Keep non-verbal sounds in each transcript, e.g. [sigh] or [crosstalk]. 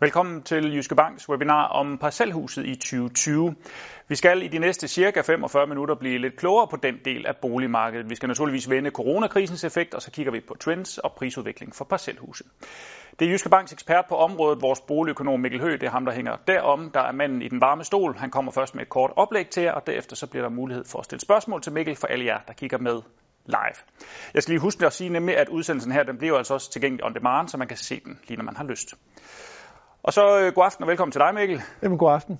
Velkommen til Jyske Banks webinar om parcelhuset i 2020. Vi skal i de næste cirka 45 minutter blive lidt klogere på den del af boligmarkedet. Vi skal naturligvis vende coronakrisens effekt, og så kigger vi på trends og prisudvikling for parcelhuse. Det er Jyske Banks ekspert på området, vores boligøkonom Mikkel Høgh, det er ham, der hænger derom. Der er manden i den varme stol. Han kommer først med et kort oplæg til jer, og derefter så bliver der mulighed for at stille spørgsmål til Mikkel for alle jer, der kigger med live. Jeg skal lige huske at sige nemlig, at udsendelsen her den bliver altså også tilgængelig on demand, så man kan se den lige når man har lyst. Og så øh, god aften og velkommen til dig, Mikkel. Jamen, god aften.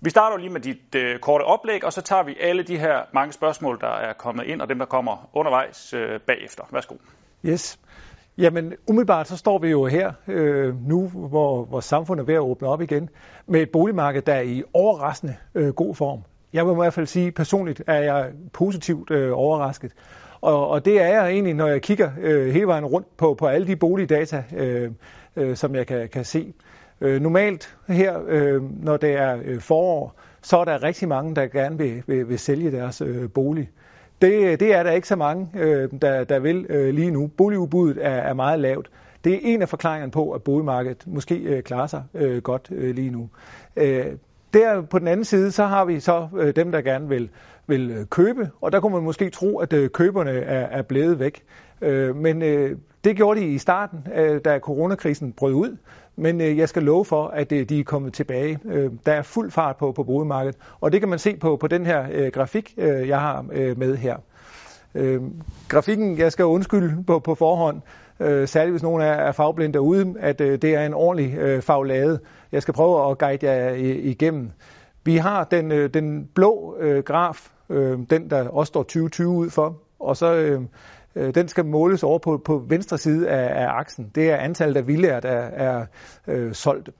Vi starter lige med dit øh, korte oplæg, og så tager vi alle de her mange spørgsmål, der er kommet ind, og dem, der kommer undervejs øh, bagefter. Værsgo. Yes. Jamen, umiddelbart så står vi jo her øh, nu, hvor vores samfund er ved at åbne op igen, med et boligmarked, der er i overraskende øh, god form. Jeg vil i hvert fald sige, personligt er jeg positivt øh, overrasket. Og, og det er jeg egentlig, når jeg kigger øh, hele vejen rundt på, på alle de boligdata, øh, øh, som jeg kan, kan se. Øh, normalt her, øh, når det er øh, forår, så er der rigtig mange, der gerne vil, vil, vil sælge deres øh, bolig. Det, det er der ikke så mange, øh, der, der vil øh, lige nu. Boligudbuddet er, er meget lavt. Det er en af forklaringerne på, at boligmarkedet måske øh, klarer sig øh, godt øh, lige nu. Øh, der på den anden side, så har vi så øh, dem, der gerne vil, vil øh, købe, og der kunne man måske tro, at øh, køberne er, er blevet væk. Øh, men øh, det gjorde de i starten, øh, da coronakrisen brød ud. Men øh, jeg skal love for, at øh, de er kommet tilbage. Øh, der er fuld fart på, på boligmarkedet, og det kan man se på, på den her øh, grafik, øh, jeg har øh, med her. Øh, grafikken, jeg skal undskylde på, på forhånd, øh, særligt hvis nogen er, er fagblind derude, at øh, det er en ordentlig øh, faglade. Jeg skal prøve at guide jer øh, igennem. Vi har den, øh, den blå øh, graf, øh, den der også står 2020 ud for, og så øh, øh, den skal måles over på, på venstre side af, af aksen. Det er antallet af villager, der er øh, solgt.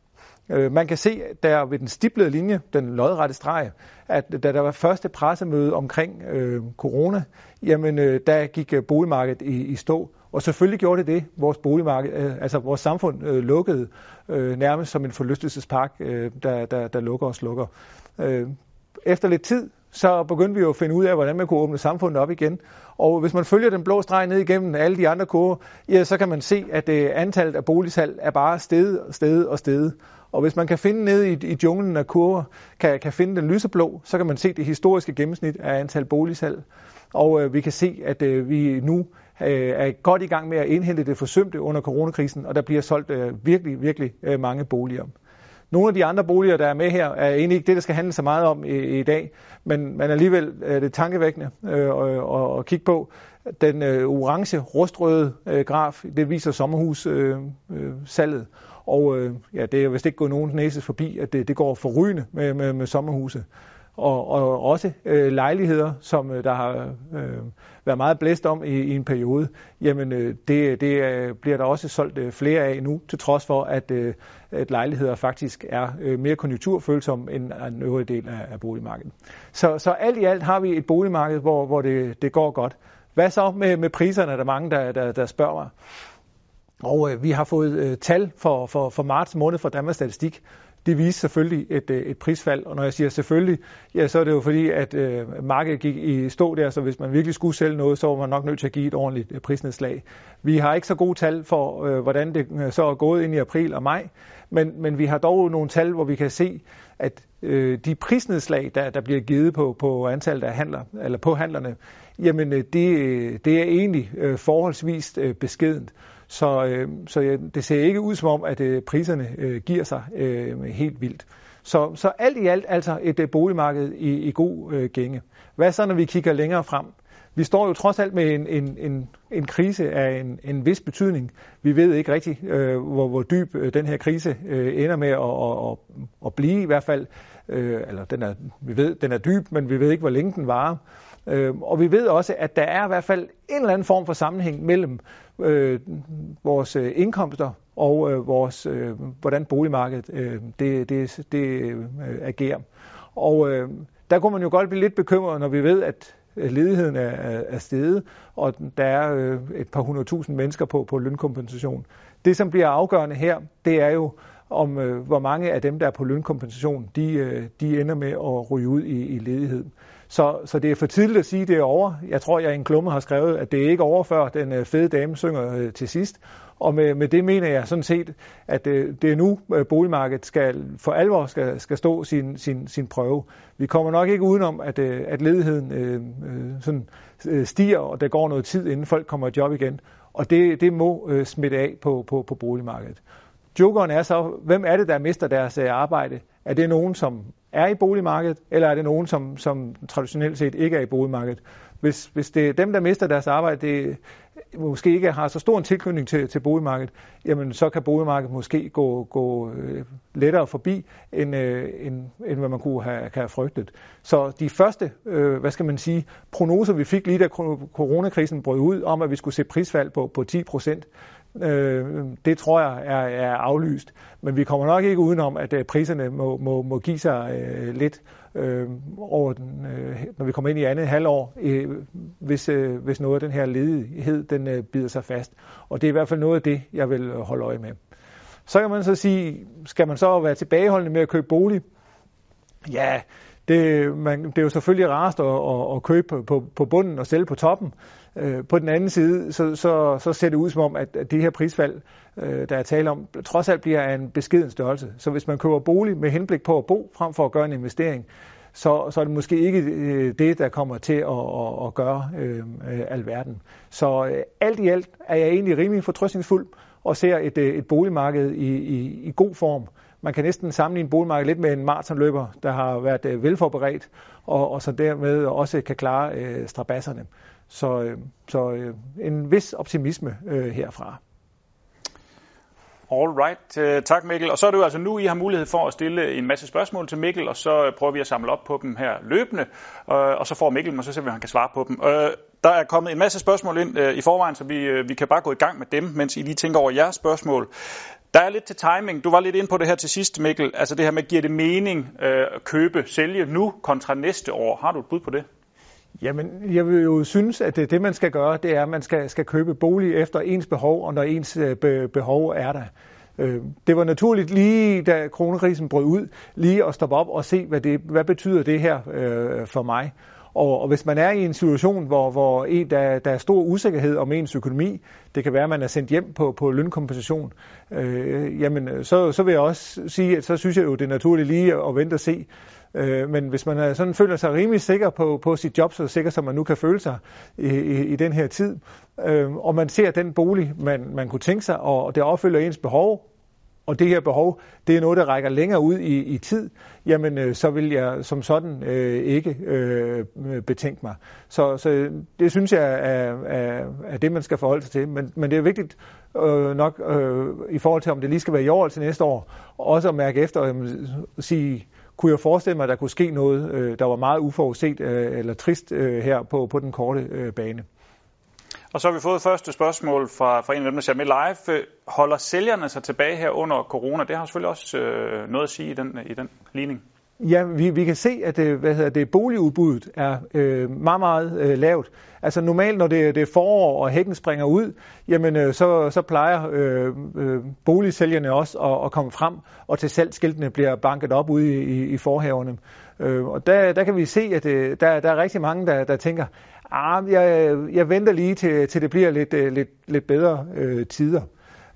Øh, man kan se der ved den stiplede linje, den lodrette streg, at da der var første pressemøde omkring øh, corona, jamen øh, der gik øh, boligmarkedet i, i stå. Og selvfølgelig gjorde det det. Vores boligmarked, øh, altså vores samfund øh, lukkede øh, nærmest som en forlystelsespark, øh, der, der, der lukker og slukker. Øh, efter lidt tid, så begyndte vi jo at finde ud af, hvordan man kunne åbne samfundet op igen. Og hvis man følger den blå streg ned igennem alle de andre kurver, ja, så kan man se, at øh, antallet af boligsalg er bare steget, steget og steget. Og hvis man kan finde ned i, i junglen af kurver, kan, kan finde den lyseblå, så kan man se det historiske gennemsnit af antal boligsalg. Og øh, vi kan se, at øh, vi nu øh, er godt i gang med at indhente det forsømte under coronakrisen, og der bliver solgt øh, virkelig, virkelig øh, mange boliger. Nogle af de andre boliger, der er med her, er egentlig ikke det, der skal handle så meget om i, i dag, men, men alligevel er det tankevækkende øh, at, at kigge på. Den øh, orange, rustrøde øh, graf, det viser sommerhussalget. Øh, øh, salget. og øh, ja, det er vist ikke gået nogen næses forbi, at det, det går forrygende med, med, med sommerhuse og, og også øh, lejligheder, som øh, der har øh, været meget blæst om i, i en periode, jamen øh, det, det øh, bliver der også solgt øh, flere af nu, til trods for, at, øh, at lejligheder faktisk er øh, mere konjunkturfølsomme end en øvrige del af, af boligmarkedet. Så, så alt i alt har vi et boligmarked, hvor, hvor det, det går godt. Hvad så med, med priserne, der mange, der, der, der spørger mig. Og øh, vi har fået øh, tal for, for, for marts måned fra Danmarks Statistik, det viste selvfølgelig et, øh, et prisfald. Og når jeg siger selvfølgelig, ja, så er det jo fordi, at øh, markedet gik i stå der, så hvis man virkelig skulle sælge noget, så var man nok nødt til at give et ordentligt øh, prisnedslag. Vi har ikke så gode tal for, øh, hvordan det øh, så er gået ind i april og maj, men, men vi har dog nogle tal, hvor vi kan se, at øh, de prisnedslag, der, der bliver givet på, på antallet af handler, eller på handlerne, jamen øh, det, øh, det er egentlig øh, forholdsvis øh, beskedent. Så, øh, så ja, det ser ikke ud som om, at øh, priserne øh, giver sig øh, helt vildt. Så, så alt i alt altså et øh, boligmarked i, i god øh, gænge. Hvad så, når vi kigger længere frem? Vi står jo trods alt med en, en, en, en krise af en, en vis betydning. Vi ved ikke rigtigt, øh, hvor, hvor dyb øh, den her krise øh, ender med at, at, at, at blive i hvert fald. Øh, eller den er, vi ved, den er dyb, men vi ved ikke, hvor længe den varer. Øh, og vi ved også, at der er i hvert fald en eller anden form for sammenhæng mellem øh, vores øh, indkomster og øh, vores, øh, hvordan boligmarkedet øh, det, det, det øh, agerer. Og øh, der kunne man jo godt blive lidt bekymret, når vi ved, at øh, ledigheden er, er, er steget, og der er øh, et par hundredtusind mennesker på, på lønkompensation. Det, som bliver afgørende her, det er jo, om øh, hvor mange af dem, der er på lønkompensation, de, øh, de ender med at ryge ud i, i ledighed. Så, så det er for tidligt at sige, at det er over. Jeg tror, jeg i en klumme har skrevet, at det er ikke over, før den øh, fede dame synger øh, til sidst. Og med, med det mener jeg sådan set, at det, det er nu, boligmarkedet skal for alvor skal, skal stå sin, sin, sin prøve. Vi kommer nok ikke udenom, at, at ledigheden øh, sådan, stiger, og der går noget tid, inden folk kommer i job igen. Og det, det må smitte af på, på, på boligmarkedet. Jokeren er så, hvem er det, der mister deres arbejde? Er det nogen, som er i boligmarkedet, eller er det nogen, som, som traditionelt set ikke er i boligmarkedet? Hvis, hvis det er dem, der mister deres arbejde, det måske ikke har så stor en tilknytning til, til boligmarkedet, jamen så kan boligmarkedet måske gå, gå øh, lettere forbi, end, øh, end, end hvad man kunne have, kan have frygtet. Så de første, øh, hvad skal man sige, prognoser, vi fik lige da coronakrisen brød ud, om at vi skulle se prisfald på, på 10 procent, Øh, det tror jeg er, er aflyst. Men vi kommer nok ikke udenom, at øh, priserne må, må, må give sig øh, lidt øh, over den, øh, når vi kommer ind i andet halvår, øh, hvis, øh, hvis noget af den her ledighed den øh, bider sig fast. Og det er i hvert fald noget af det, jeg vil holde øje med. Så kan man så sige, skal man så være tilbageholdende med at købe bolig? Ja, det, man, det er jo selvfølgelig rarest at, at, at købe på, på bunden og sælge på toppen. Øh, på den anden side, så, så, så ser det ud som om, at, at det her prisfald, øh, der er tale om, trods alt bliver en beskeden størrelse. Så hvis man køber bolig med henblik på at bo, frem for at gøre en investering, så, så er det måske ikke øh, det, der kommer til at, at, at gøre øh, alverden. Så øh, alt i alt er jeg egentlig rimelig fortrøstningsfuld og ser et, øh, et boligmarked i, i, i god form. Man kan næsten sammenligne boligmarkedet lidt med en maratonløber, der har været øh, velforberedt, og, og så dermed også kan klare øh, strabasserne. Så, øh, så øh, en vis optimisme øh, herfra. All right. Tak Mikkel. Og så er det jo altså nu, I har mulighed for at stille en masse spørgsmål til Mikkel, og så prøver vi at samle op på dem her løbende, og så får Mikkel, og så ser vi, om han kan svare på dem. Der er kommet en masse spørgsmål ind i forvejen, så vi, vi kan bare gå i gang med dem, mens I lige tænker over jeres spørgsmål. Der er lidt til timing. Du var lidt ind på det her til sidst, Mikkel. Altså det her med, giver det mening at købe, sælge nu kontra næste år? Har du et bud på det? Jamen, jeg vil jo synes, at det, det man skal gøre, det er, at man skal, skal købe bolig efter ens behov, og når ens øh, be, behov er der. Øh, det var naturligt lige da kronekrisen brød ud, lige at stoppe op og se, hvad, det, hvad betyder det her øh, for mig. Og, og hvis man er i en situation, hvor, hvor en, der, der er stor usikkerhed om ens økonomi, det kan være, at man er sendt hjem på, på lønkompensation, øh, jamen så, så vil jeg også sige, at så synes jeg jo, det er naturligt lige at vente og se. Øh, men hvis man sådan føler sig rimelig sikker på, på sit job, så sikker som man nu kan føle sig i, i, i den her tid, øh, og man ser den bolig, man, man kunne tænke sig, og det opfylder ens behov, og det her behov, det er noget, der rækker længere ud i, i tid, jamen øh, så vil jeg som sådan øh, ikke øh, betænke mig. Så, så øh, det synes jeg er, er, er det, man skal forholde sig til. Men, men det er vigtigt øh, nok øh, i forhold til, om det lige skal være i år eller til næste år, også at mærke efter og sige, kunne jeg forestille mig, at der kunne ske noget, øh, der var meget uforudset øh, eller trist øh, her på, på den korte øh, bane. Og så har vi fået første spørgsmål fra, fra en af dem, der ser med live. Øh, holder sælgerne sig tilbage her under corona? Det har selvfølgelig også øh, noget at sige i den, i den ligning. Ja, vi, vi kan se, at det, hvad hedder det, boligudbuddet er øh, meget, meget øh, lavt. Altså normalt, når det, det er forår, og hækken springer ud, jamen øh, så, så plejer øh, øh, boligsælgerne også at, at komme frem, og til salgsskiltene bliver banket op ude i, i, i forhaverne. Øh, og der, der kan vi se, at øh, der, der er rigtig mange, der, der tænker, ah, jeg, jeg venter lige til, til det bliver lidt, øh, lidt, lidt bedre øh, tider.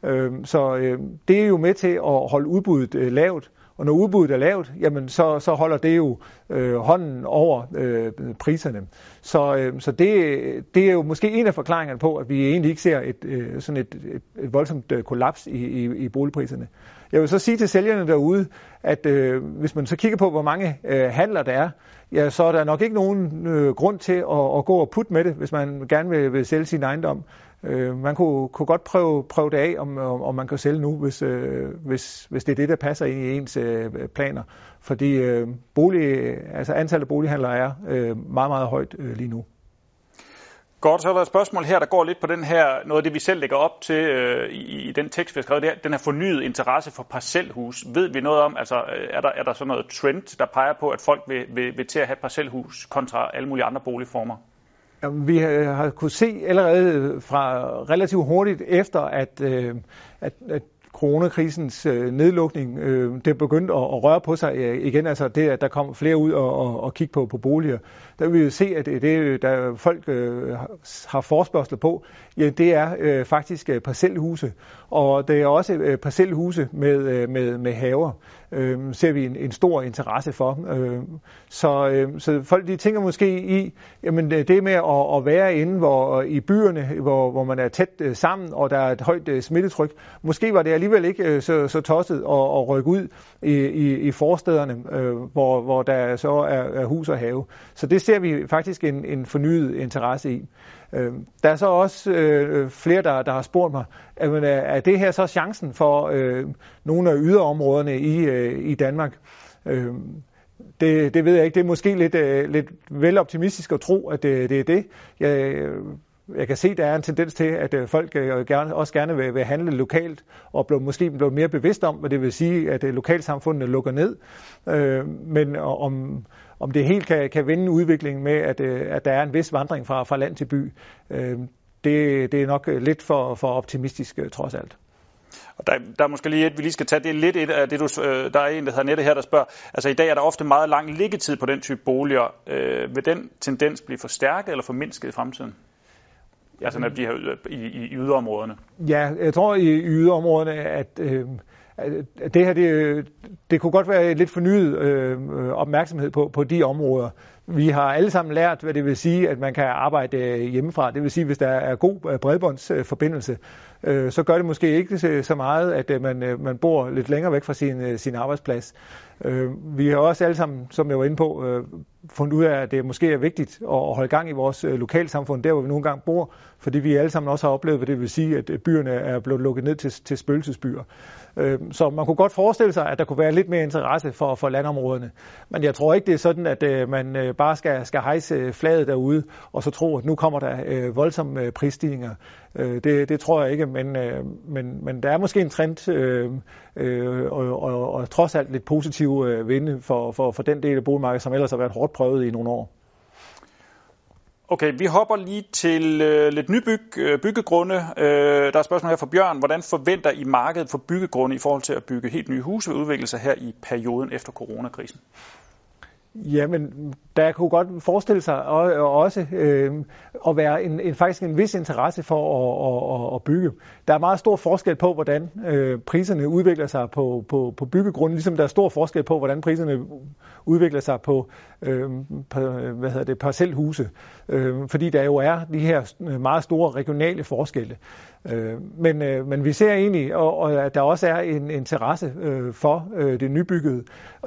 Øh, så øh, det er jo med til at holde udbuddet øh, lavt. Og når udbuddet er lavt, jamen så, så holder det jo øh, hånden over øh, priserne. Så, øh, så det, det er jo måske en af forklaringerne på, at vi egentlig ikke ser et, øh, sådan et, et, et voldsomt øh, kollaps i, i, i boligpriserne. Jeg vil så sige til sælgerne derude, at øh, hvis man så kigger på, hvor mange øh, handler der er, ja, så er der nok ikke nogen øh, grund til at, at gå og putte med det, hvis man gerne vil, vil sælge sin ejendom. Øh, man kunne, kunne godt prøve, prøve det af, om, om, om man kan sælge nu, hvis, øh, hvis, hvis det er det, der passer ind i ens øh, planer. Fordi øh, bolig, altså antallet af bolighandlere er øh, meget, meget højt øh, lige nu. Godt, så er der et spørgsmål her, der går lidt på den her, noget af det, vi selv lægger op til øh, i, i den tekst, vi har skrevet, det den her fornyet interesse for parcelhus. Ved vi noget om, altså øh, er der, er der sådan noget trend, der peger på, at folk vil, vil, vil til at have parcelhus kontra alle mulige andre boligformer? Vi øh, har kunnet se allerede øh, fra relativt hurtigt efter, at, øh, at, at coronakrisens øh, nedlukning, øh, det begyndte at, at røre på sig øh, igen, altså det, at der kom flere ud og, og, og kigge på, på boliger, der vil vi se, at det, det der folk øh, har forspørgsel på, ja, det er øh, faktisk øh, parcelhuse, og det er også øh, parcelhuse med, øh, med, med haver, øh, ser vi en, en stor interesse for. Øh, så, øh, så folk de tænker måske i, jamen øh, det med at, at være inde hvor, i byerne, hvor, hvor man er tæt øh, sammen, og der er et højt øh, smittetryk, måske var det alligevel ikke øh, så, så tosset at, at rykke ud i, i, i forstederne, øh, hvor, hvor der så er, er hus og have. Så det ser vi faktisk en, en fornyet interesse i. Øh, der er så også øh, flere, der, der har spurgt mig, jamen, øh, er det her så chancen for øh, nogle af yderområderne i, øh, i Danmark? Øh, det, det ved jeg ikke. Det er måske lidt, øh, lidt veloptimistisk at tro, at det, det er det. Jeg, øh, jeg kan se, der er en tendens til, at øh, folk øh, gerne, også gerne vil, vil handle lokalt, og blive, måske blive mere bevidst om, hvad det vil sige, at øh, lokalsamfundene lukker ned. Øh, men om, om det helt kan, kan vende udviklingen med, at, at der er en vis vandring fra, fra land til by, øh, det, det er nok lidt for, for optimistisk trods alt. Og der, der er måske lige et, vi lige skal tage, det er lidt et af det, du, der er en, der hedder Nette her, der spørger, altså i dag er der ofte meget lang liggetid på den type boliger. Øh, vil den tendens blive forstærket eller formindsket i fremtiden? Altså når de her i, i, i yderområderne. Ja, jeg tror i, i yderområderne, at, øh, at det her, det, det kunne godt være lidt fornyet øh, opmærksomhed på, på de områder. Vi har alle sammen lært, hvad det vil sige, at man kan arbejde øh, hjemmefra. Det vil sige, hvis der er god øh, bredbåndsforbindelse, øh, så gør det måske ikke så meget, at øh, man, man bor lidt længere væk fra sin, sin arbejdsplads. Vi har også alle sammen, som jeg var inde på, fundet ud af, at det måske er vigtigt at holde gang i vores lokalsamfund, der hvor vi nogle gange bor, fordi vi alle sammen også har oplevet, hvad det vil sige, at øh, byerne er blevet lukket ned til, til spøgelsesbyer. Øh, så man kunne godt forestille sig, at der kunne være lidt mere interesse for, for landområderne. Men jeg tror ikke, det er sådan, at øh, man bare skal, skal hejse flaget derude, og så tro, at nu kommer der voldsomme prisstigninger. Det, det tror jeg ikke, men, men, men der er måske en trend, og, og, og trods alt lidt positiv vinde for, for, for den del af boligmarkedet, som ellers har været hårdt prøvet i nogle år. Okay, vi hopper lige til øh, lidt nybyg, øh, byggegrunde. Øh, der er et spørgsmål her fra Bjørn. Hvordan forventer I markedet for byggegrunde i forhold til at bygge helt nye huse ved udvikle sig her i perioden efter coronakrisen? Jamen, der kunne godt forestille sig og, og også øh, at være en, en, faktisk en vis interesse for at, at, at bygge. Der er meget stor forskel på, hvordan øh, priserne udvikler sig på, på, på byggegrunden, ligesom der er stor forskel på, hvordan priserne udvikler sig på, øh, på øh, hvad hedder det, parcelhuse. Øh, fordi der jo er de her øh, meget store regionale forskelle. Øh, men, øh, men vi ser egentlig, og, og at der også er en interesse øh, for øh, det nybyggede.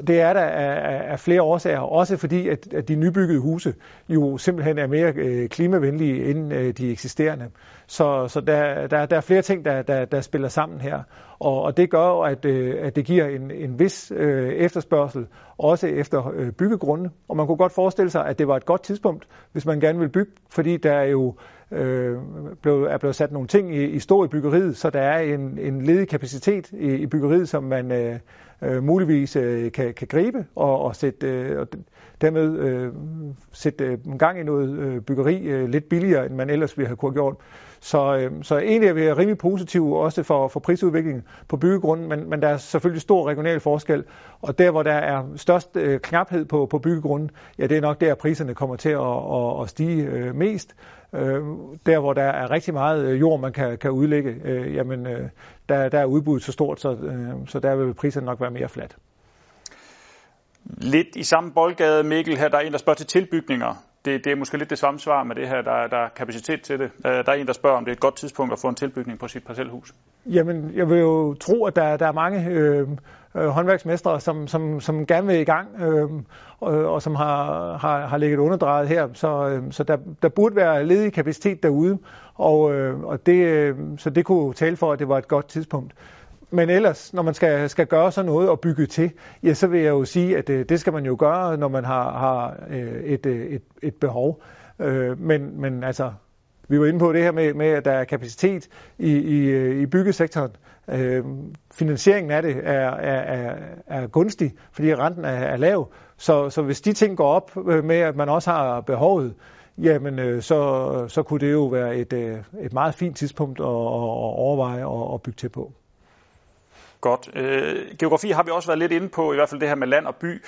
Det er der af, af flere årsager, også fordi at, at de nybyggede huse jo simpelthen er mere øh, klimavenlige end øh, de eksisterende. Så, så der, der, der er flere ting, der, der, der spiller sammen her. Og, og det gør at, øh, at det giver en, en vis øh, efterspørgsel, også efter øh, byggegrunde. Og man kunne godt forestille sig, at det var et godt tidspunkt, hvis man gerne vil bygge, fordi der er jo øh, blev, er blevet sat nogle ting i, i stå i byggeriet, så der er en, en ledig kapacitet i, i byggeriet, som man øh, øh, muligvis øh, kan, kan gribe og, og sætte øh, og dermed øh, sætte øh, en gang i noget øh, byggeri øh, lidt billigere, end man ellers ville have kunne gjort. Så, så egentlig er vi rimelig positive også for, for prisudviklingen på byggegrunden, men, men der er selvfølgelig stor regional forskel, og der hvor der er størst knaphed på, på byggegrunden, ja det er nok der priserne kommer til at, at, at stige mest. Der hvor der er rigtig meget jord, man kan, kan udlægge, jamen der, der er udbuddet så stort, så, så der vil priserne nok være mere flat. Lidt i samme boldgade, Mikkel, her der er en, der spørger til tilbygninger. Det, det er måske lidt det samme svar med det her, der, der er kapacitet til det. Øh, der er en, der spørger, om det er et godt tidspunkt at få en tilbygning på sit parcelhus. Jamen, jeg vil jo tro, at der, der er mange øh, øh, håndværksmestre, som, som, som gerne vil i gang, øh, og, og som har, har, har ligget underdrejet her. Så, øh, så der, der burde være ledig kapacitet derude, og, øh, og det, øh, så det kunne tale for, at det var et godt tidspunkt. Men ellers, når man skal, skal gøre sådan noget og bygge til, ja, så vil jeg jo sige, at øh, det skal man jo gøre, når man har, har øh, et, øh, et, et behov. Øh, men, men altså, vi var inde på det her med, med at der er kapacitet i, i, øh, i byggesektoren. Øh, finansieringen af det er, er, er, er gunstig, fordi renten er, er lav. Så, så hvis de ting går op øh, med, at man også har behovet, jamen øh, så, så kunne det jo være et, øh, et meget fint tidspunkt at, at overveje og at bygge til på. Godt. Øh, geografi har vi også været lidt inde på, i hvert fald det her med land og by.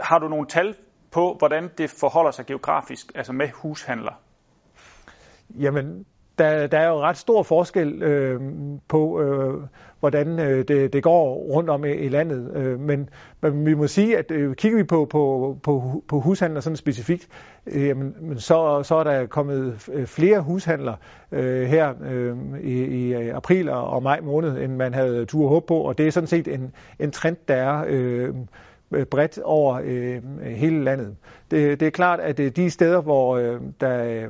Har du nogle tal på, hvordan det forholder sig geografisk, altså med hushandler? Jamen, der, der er jo ret stor forskel øh, på, øh, hvordan øh, det, det går rundt om i, i landet. Øh, men, men vi må sige, at øh, kigger vi på, på, på, på hushandler sådan specifikt, øh, jamen, så, så er der kommet øh, flere hushandler øh, her øh, i, i øh, april og maj måned, end man havde tur håb på. Og det er sådan set en, en trend, der er... Øh, bredt over øh, hele landet. Det, det er klart, at øh, de steder, hvor øh, der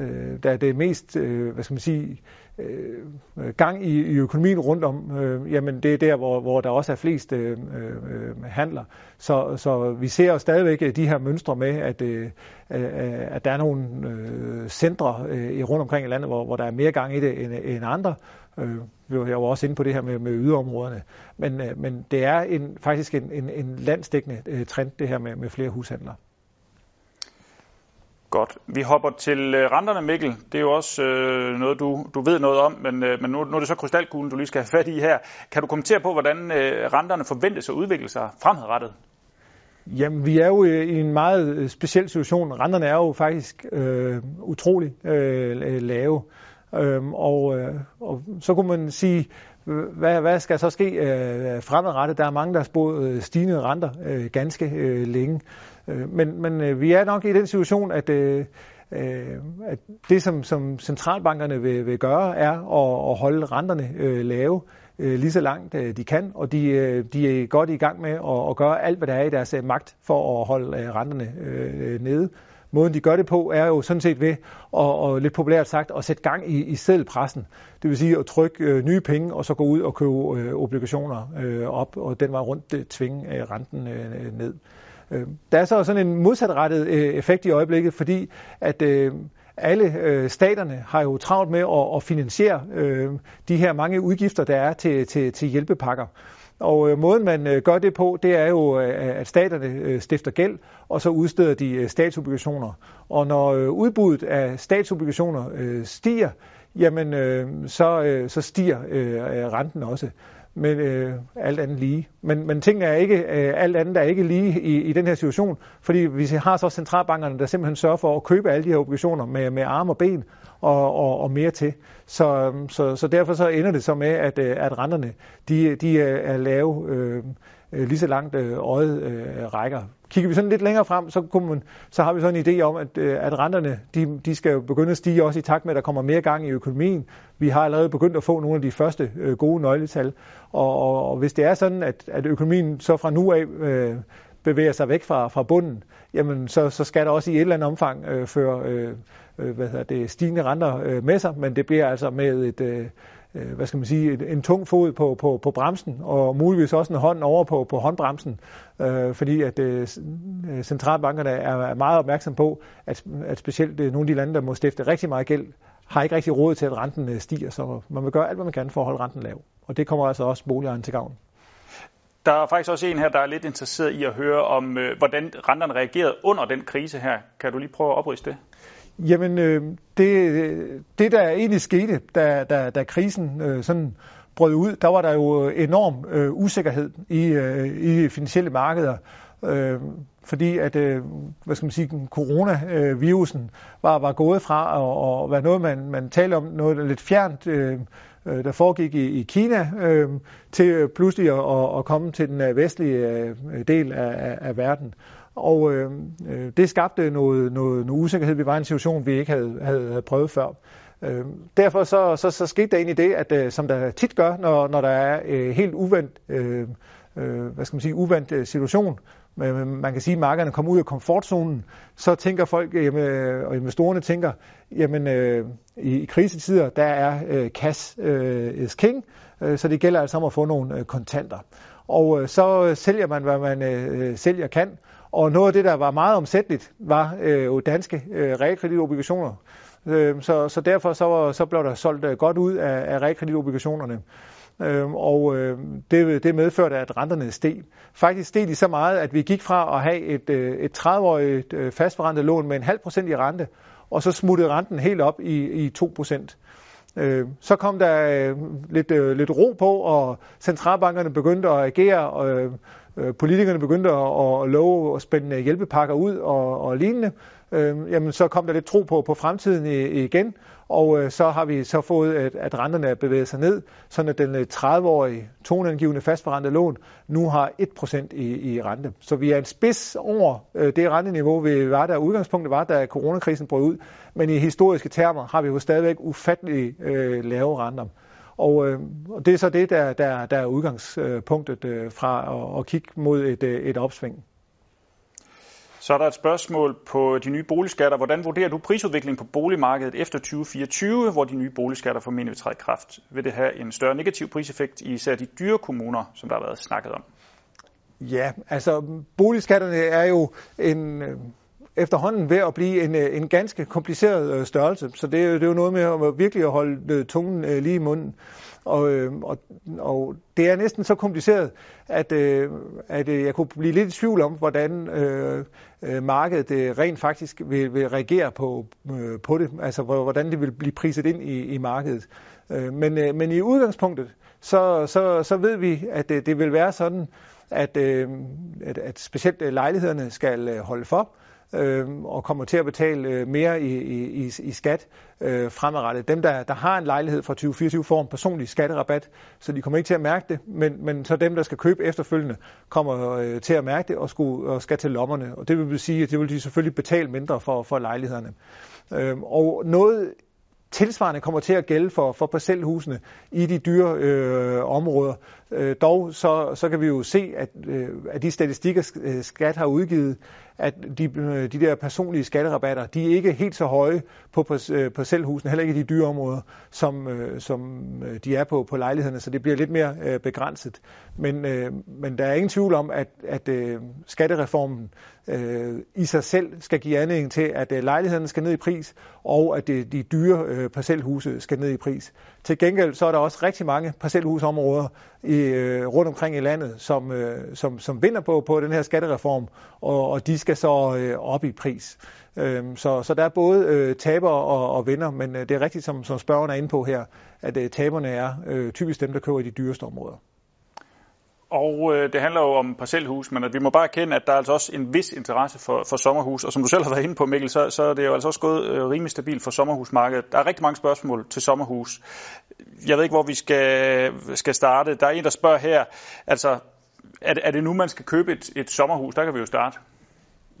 øh, der er det mest, øh, hvad skal man sige, øh, gang i, i økonomien rundt om, øh, jamen det er der, hvor, hvor der også er flest øh, øh, handler. Så, så vi ser jo stadigvæk øh, de her mønstre med, at, øh, øh, at der er nogle øh, centre øh, rundt omkring i landet, hvor, hvor der er mere gang i det end, end andre. Øh, jeg var også inde på det her med, med yderområderne. Men, øh, men det er en, faktisk en, en, en landsdækkende øh, trend, det her med, med flere hushandlere. Godt. Vi hopper til øh, renterne, Mikkel. Det er jo også øh, noget, du, du ved noget om, men, øh, men nu, nu er det så krystalkuglen, du lige skal have fat i her. Kan du kommentere på, hvordan øh, renterne forventes at udvikle sig fremadrettet? Jamen, vi er jo øh, i en meget øh, speciel situation. Renterne er jo faktisk øh, utrolig øh, lave. Øhm, og, øh, og så kunne man sige, øh, hvad, hvad skal så ske øh, fremadrettet? Der er mange, der har spået øh, stigende renter øh, ganske øh, længe. Øh, men men øh, vi er nok i den situation, at, øh, at det, som, som centralbankerne vil, vil gøre, er at, at holde renterne lave lige så langt de kan, og de, de er godt i gang med at, at gøre alt, hvad der er i deres magt for at holde renterne nede. Måden de gør det på er jo sådan set ved, og, og lidt populært sagt, at sætte gang i, i seddelpressen. Det vil sige at trykke øh, nye penge, og så gå ud og købe øh, obligationer øh, op, og den var rundt øh, tvinge øh, renten øh, ned. Øh, der er så sådan en modsatrettet øh, effekt i øjeblikket, fordi at øh, alle øh, staterne har jo travlt med at, at finansiere øh, de her mange udgifter, der er til, til, til hjælpepakker. Og øh, måden man øh, gør det på, det er jo, øh, at staterne øh, stifter gæld, og så udsteder de øh, statsobligationer. Og når øh, udbuddet af statsobligationer øh, stiger, jamen øh, så, øh, så stiger øh, renten også men øh, alt andet lige. Men, men tingene er ikke, øh, alt andet er ikke lige i, i den her situation, fordi vi har så centralbankerne, der simpelthen sørger for at købe alle de her obligationer med, med arme og ben og, og, og mere til. Så, øhm, så, så derfor så ender det så med, at, øh, at renterne de, de er lave øh, øh, lige så langt øh, øjet øh, rækker. Kigger vi sådan lidt længere frem, så, kunne man, så har vi sådan en idé om, at, øh, at renterne de, de skal jo begynde at stige også i takt med, at der kommer mere gang i økonomien. Vi har allerede begyndt at få nogle af de første øh, gode nøgletal. Og, og, og hvis det er sådan, at, at økonomien så fra nu af øh, bevæger sig væk fra, fra bunden, jamen så, så skal der også i et eller andet omfang øh, føre øh, øh hvad hedder det, stigende renter øh, med sig, men det bliver altså med et, øh, Øh, hvad skal man sige, en tung fod på, på, på bremsen, og muligvis også en hånd over på, på håndbremsen, øh, fordi at øh, øh centralbankerne er meget opmærksom på, at, at specielt øh, nogle af de lande, der må stifte rigtig meget gæld, har ikke rigtig råd til, at renten stiger, så man vil gøre alt, hvad man kan for at holde renten lav. Og det kommer altså også boligejerne til gavn. Der er faktisk også en her, der er lidt interesseret i at høre om, øh, hvordan renterne reagerede under den krise her. Kan du lige prøve at opriste det? Jamen, øh, det, det der egentlig skete, da, da, da krisen øh, sådan brød ud, der var der jo enorm øh, usikkerhed i, øh, i finansielle markeder. Øh, fordi at, øh, hvad skal man sige, coronavirusen var, var gået fra at, at være noget, man, man talte om, noget lidt fjernt, øh, øh, der foregik i, i Kina, øh, til pludselig at, at komme til den øh, vestlige øh, del af, af verden. Og øh, øh, det skabte noget, noget, noget usikkerhed. Vi var i en situation, vi ikke havde, havde, havde prøvet før. Øh, derfor så, så, så skete der egentlig det, at øh, som der tit gør, når, når der er øh, helt uvendt, øh, øh, hvad skal man sige, uvendt øh, situation, øh, man kan sige, at markederne kommer ud af komfortzonen, så tænker folk, øh, jamen, øh, og investorerne tænker, jamen øh, i, i krisetider, der er øh, cash øh, is king, øh, så det gælder altså om at få nogle øh, kontanter. Og øh, så sælger man, hvad man øh, sælger kan, og noget af det, der var meget omsætteligt, var øh, jo danske øh, realkreditobligationer. Øh, så, så derfor så, så blev der solgt øh, godt ud af, af realkreditobligationerne. Øh, og øh, det, det medførte, at renterne steg. Faktisk steg de så meget, at vi gik fra at have et, øh, et 30-årigt øh, fastforrentet lån med en halv procent i rente, og så smuttede renten helt op i, i 2 procent. Øh, så kom der øh, lidt, øh, lidt ro på, og centralbankerne begyndte at agere, og øh Øh, politikerne begyndte at, at love at spænde øh, hjælpepakker ud og, og lignende. Øh, jamen, så kom der lidt tro på, på fremtiden igen, og øh, så har vi så fået, at, at renterne er bevæget sig ned, sådan at den øh, 30-årige toneangivende fastforrentet lån nu har 1% i, i rente. Så vi er en spids over øh, det renteniveau, vi var der udgangspunktet var, da coronakrisen brød ud. Men i historiske termer har vi jo stadigvæk ufattelig øh, lave renter. Og, øh, og det er så det, der, der, der er udgangspunktet øh, fra at, at kigge mod et, øh, et opsving. Så er der et spørgsmål på de nye boligskatter. Hvordan vurderer du prisudviklingen på boligmarkedet efter 2024, hvor de nye boligskatter formentlig vil træde i kraft? Vil det have en større negativ priseffekt i især de dyre kommuner, som der har været snakket om? Ja, altså boligskatterne er jo en øh, efterhånden ved at blive en, øh, en ganske kompliceret øh, størrelse. Så det det er jo noget med at virkelig at holde øh, tungen lige i munden. Og, og, og det er næsten så kompliceret, at, at jeg kunne blive lidt i tvivl om, hvordan øh, markedet rent faktisk vil, vil reagere på, øh, på det, altså hvordan det vil blive priset ind i, i markedet. Men, øh, men i udgangspunktet, så, så, så ved vi, at det, det vil være sådan, at, øh, at, at specielt lejlighederne skal holde for, øh, og kommer til at betale øh, mere i, i, i skat øh, fremadrettet. Dem, der, der har en lejlighed fra 2024, får en personlig skatterabat, så de kommer ikke til at mærke det, men, men så dem, der skal købe efterfølgende, kommer øh, til at mærke det og, skulle, og skal til lommerne. Og det vil sige, at det vil de selvfølgelig betale mindre for, for lejlighederne. Øh, og noget tilsvarende kommer til at gælde for, for parcelhusene i de dyre øh, områder. Øh, dog så, så kan vi jo se, at, øh, at de statistikker, øh, skat har udgivet, at de, øh, de der personlige skatterabatter, de er ikke helt så høje på øh, parcelhusene, heller ikke i de dyre områder, som, øh, som øh, de er på, på lejlighederne, så det bliver lidt mere øh, begrænset. Men, øh, men der er ingen tvivl om, at, at øh, skattereformen øh, i sig selv skal give anledning til, at øh, lejlighederne skal ned i pris, og at øh, de dyre øh, Øh, parcelhuse skal ned i pris. Til gengæld så er der også rigtig mange parcelhusområder i, øh, rundt omkring i landet, som, øh, som, som vinder på, på den her skattereform, og, og de skal så øh, op i pris. Øh, så, så der er både øh, tabere og, og vinder, men øh, det er rigtigt, som, som spørgeren er inde på her, at øh, taberne er øh, typisk dem, der køber i de dyreste områder. Og øh, det handler jo om parcelhus, men at vi må bare erkende, at der er altså også en vis interesse for, for sommerhus. Og som du selv har været inde på, Mikkel, så, så er det jo altså også gået øh, rimelig stabilt for sommerhusmarkedet. Der er rigtig mange spørgsmål til sommerhus. Jeg ved ikke, hvor vi skal, skal starte. Der er en, der spørger her, altså, er, er det nu, man skal købe et, et sommerhus? Der kan vi jo starte.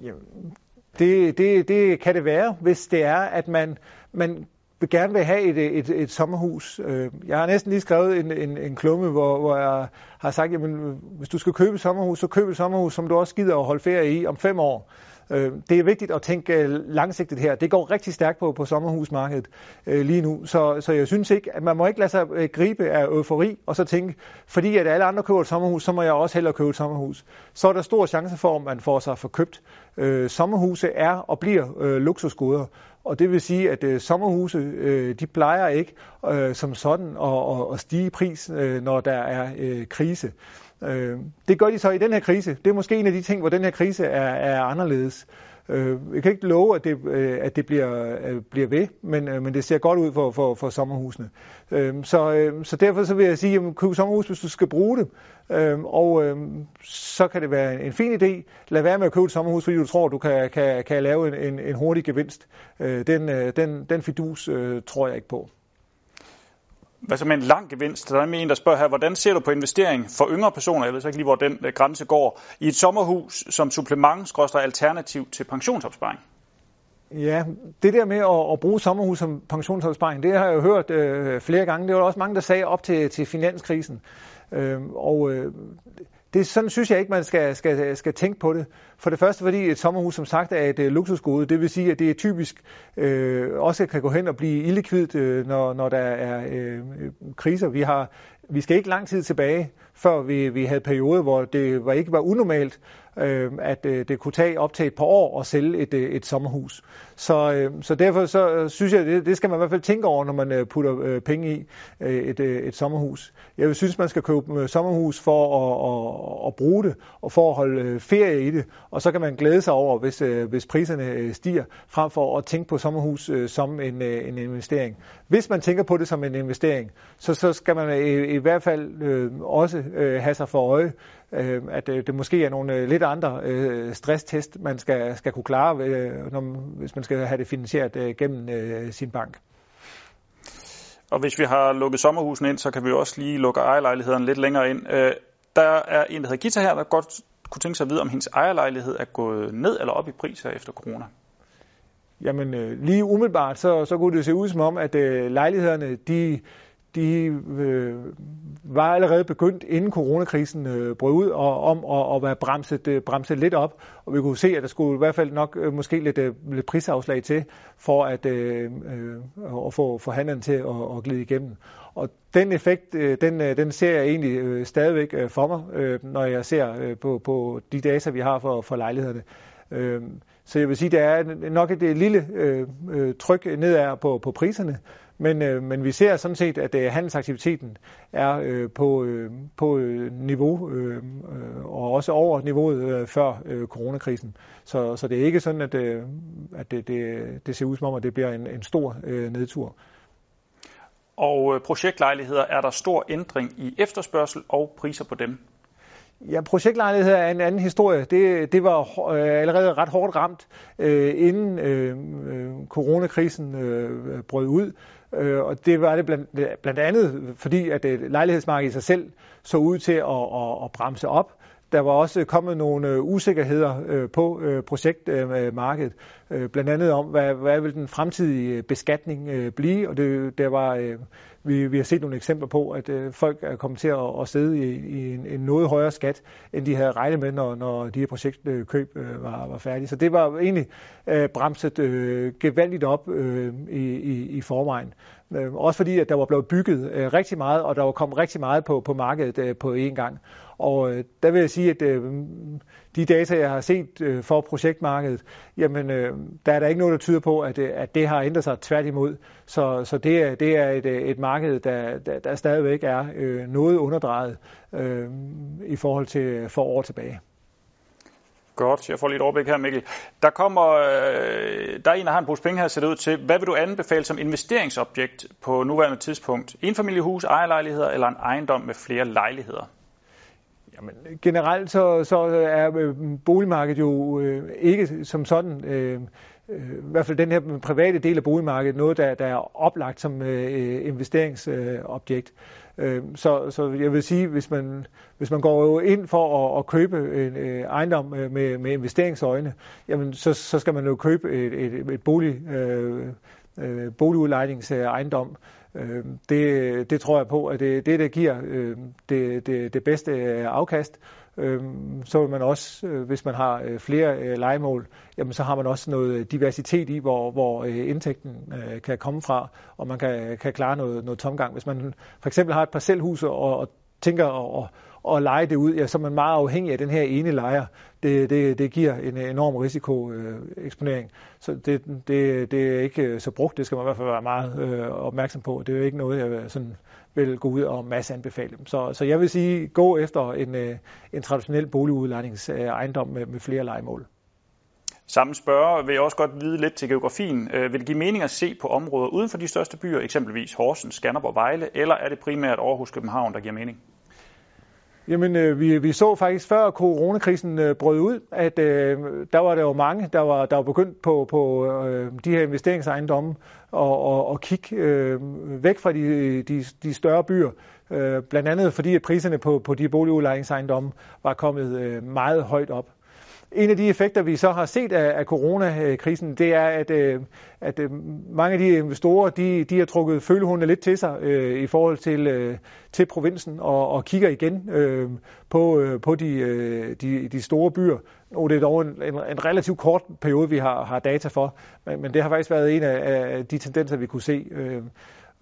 Jamen, det, det, det kan det være, hvis det er, at man, man vil gerne vil have et, et, et sommerhus. Øh, jeg har næsten lige skrevet en, en, en klumme, hvor, hvor jeg har sagt, jamen, hvis du skal købe et sommerhus, så køb et sommerhus, som du også gider at holde ferie i om fem år. Øh, det er vigtigt at tænke øh, langsigtet her. Det går rigtig stærkt på, på sommerhusmarkedet øh, lige nu, så, så jeg synes ikke, at man må ikke lade sig øh, gribe af eufori, og så tænke, fordi at alle andre køber et sommerhus, så må jeg også hellere købe et sommerhus. Så er der stor chance for, at man får sig forkøbt. sommerhuse er og bliver luksusgoder, og det vil sige, at øh, sommerhuse, øh, de plejer ikke øh, som sådan at, at, at stige i pris, øh, når der er øh, krise. Øh, det gør de så i den her krise. Det er måske en af de ting, hvor den her krise er, er anderledes. Øh, jeg kan ikke love, at det, øh, at det bliver, øh, bliver ved, men, øh, men det ser godt ud for, for, for sommerhusene. Øh, så, øh, så derfor så vil jeg sige, at køb sommerhus, hvis du skal bruge det. Øh, og øh, så kan det være en, en fin idé. Lad være med at købe et sommerhus, fordi du tror, du kan, kan, kan lave en, en, en hurtig gevinst. Øh, den, øh, den, den fidus øh, tror jeg ikke på. Hvad så med en lang gevinst? Der er en, der spørger her, hvordan ser du på investering for yngre personer, jeg ved ikke lige, hvor den øh, grænse går, i et sommerhus som supplement, alternativ til pensionsopsparing? Ja, det der med at, at bruge sommerhus som pensionsopsparing, det har jeg jo hørt øh, flere gange. Det var også mange, der sagde op til, til finanskrisen. Øh, og øh, det, sådan synes jeg ikke, man skal, skal, skal tænke på det. For det første, fordi et sommerhus som sagt er et øh, luksusgode. Det vil sige, at det er typisk øh, også kan gå hen og blive illikvidt, øh, når, når der er øh, kriser. Vi har vi skal ikke lang tid tilbage, før vi, vi havde perioder, hvor det var, ikke var unormalt øh, at øh, det kunne tage op til et par år at sælge et, øh, et sommerhus. Så, øh, så derfor så øh, synes jeg, det, det skal man i hvert fald tænke over, når man øh, putter øh, penge i øh, et, øh, et sommerhus. Jeg synes, man skal købe øh, sommerhus for at, at, at bruge det, og for at holde øh, ferie i det, og så kan man glæde sig over, hvis, øh, hvis priserne øh, stiger, frem for at tænke på sommerhus øh, som en, øh, en investering. Hvis man tænker på det som en investering, så, så skal man i, i hvert fald øh, også øh, have sig for øje, øh, at øh, det måske er nogle øh, lidt andre øh, stresstest, man skal, skal kunne klare, øh, når, hvis man skal have det finansieret øh, gennem øh, sin bank. Og hvis vi har lukket sommerhusen ind, så kan vi også lige lukke ejerlejlighederne lidt længere ind. Øh, der er en, der hedder Gita her, der godt kunne tænke sig at vide, om hendes ejerlejlighed er gået ned eller op i pris her efter corona. Jamen øh, lige umiddelbart, så, så kunne det se ud som om, at øh, lejlighederne, de de øh, var allerede begyndt, inden coronakrisen øh, brød ud, og om at, at være bremset, øh, bremset lidt op. Og vi kunne se, at der skulle i hvert fald nok øh, måske lidt, øh, lidt prisafslag til, for at, øh, øh, at få forhandlerne til at, at glide igennem. Og den effekt, øh, den, øh, den ser jeg egentlig øh, stadigvæk øh, for mig, øh, når jeg ser øh, på, på de data, vi har for, for lejlighederne. Øh, så jeg vil sige, der er nok et, lille øh, øh, tryk nedad på, på priserne, men, øh, men vi ser sådan set, at øh, handelsaktiviteten er øh, på, øh, på øh, niveau, øh, øh, og også over niveauet øh, før øh, coronakrisen. Så, så det er ikke sådan, at, øh, at det, det, det ser ud som om, at det bliver en, en stor øh, nedtur. Og øh, projektlejligheder, er der stor ændring i efterspørgsel og priser på dem? Ja, projektlejligheder er en anden historie. Det, det var øh, allerede ret hårdt ramt, øh, inden øh, øh coronakrisen øh, brød ud. Øh, og det var det blandt, blandt andet, fordi at øh, lejlighedsmarkedet i sig selv så ud til at, at, at bremse op. Der var også kommet nogle øh, usikkerheder øh, på øh, projektmarkedet, øh, blandt andet om, hvad, hvad vil den fremtidige beskatning blive, og det, der var, vi, vi har set nogle eksempler på, at øh, folk er kommet til at, at sidde i, i en, en noget højere skat, end de havde regnet med, når, når de her projektkøb øh, var, var færdige. Så det var egentlig øh, bremset gevaldigt op i, i, i forvejen. Øh, også fordi, at der var blevet bygget øh, rigtig meget, og der var kommet rigtig meget på, på markedet øh, på én gang. Og der vil jeg sige, at de data, jeg har set for projektmarkedet, jamen der er der ikke noget, der tyder på, at, at det har ændret sig tværtimod. Så, så det, er, det er et, et marked, der, der, der stadigvæk er noget underdrejet øh, i forhold til for år tilbage. Godt, jeg får lidt overblik her, Mikkel. Der kommer, øh, der er en, der har en pose penge her sæt ud til. Hvad vil du anbefale som investeringsobjekt på nuværende tidspunkt? En familiehus, ejerlejligheder eller en ejendom med flere lejligheder? Jamen, generelt så, så er øh, boligmarkedet jo øh, ikke som sådan, øh, øh, i hvert fald den her private del af boligmarkedet, noget, der, der er oplagt som øh, øh investeringsobjekt. Øh, Øh, så, så jeg vil sige, hvis man, hvis man går ind for at, at købe en øh, ejendom øh, med, med investeringsøjne, jamen så, så skal man jo købe et, et, et bolig, øh, boligudlejningsejendom, det, det tror jeg på, at det det, der giver det, det, det bedste afkast. Øhm, så vil man også, øh, hvis man har øh, flere øh, legemål, jamen så har man også noget diversitet i, hvor, hvor indtægten kan komme fra, og man kan, kan klare noget, noget tomgang. Hvis man for eksempel har et parcelhus og, og tænker at, at lege det ud, ja, så er man meget afhængig af den her ene lejer. Det, det, det giver en enorm risikoeksponering. Så det, det, det er ikke så brugt. Det skal man i hvert fald være meget øh, opmærksom på. Det er jo ikke noget, jeg sådan vil gå ud og masse anbefale. Så, så jeg vil sige, gå efter en, øh, en traditionel boligudlejningsejendom øh, med, med flere legemål. Samme spørger vil jeg også godt vide lidt til geografien. Øh, vil det give mening at se på områder uden for de største byer, eksempelvis Horsens, Skanderborg, Vejle, eller er det primært Aarhus, København, der giver mening? Jamen, øh, vi, vi så faktisk før coronakrisen øh, brød ud, at øh, der var der jo mange, der var, der var begyndt på, på øh, de her investeringsejendomme og, og, og kigge øh, væk fra de, de, de større byer. Øh, blandt andet fordi, at priserne på, på de boligudlejningsejendomme var kommet øh, meget højt op. En af de effekter, vi så har set af, af coronakrisen, det er, at, øh, at øh, mange af de investorer, de, de har trukket følehundene lidt til sig øh, i forhold til, øh, til provinsen og, og kigger igen øh, på, øh, på de, øh, de, de store byer. Og det er dog en, en, en relativt kort periode, vi har, har data for, men, men det har faktisk været en af, af de tendenser, vi kunne se. Øh,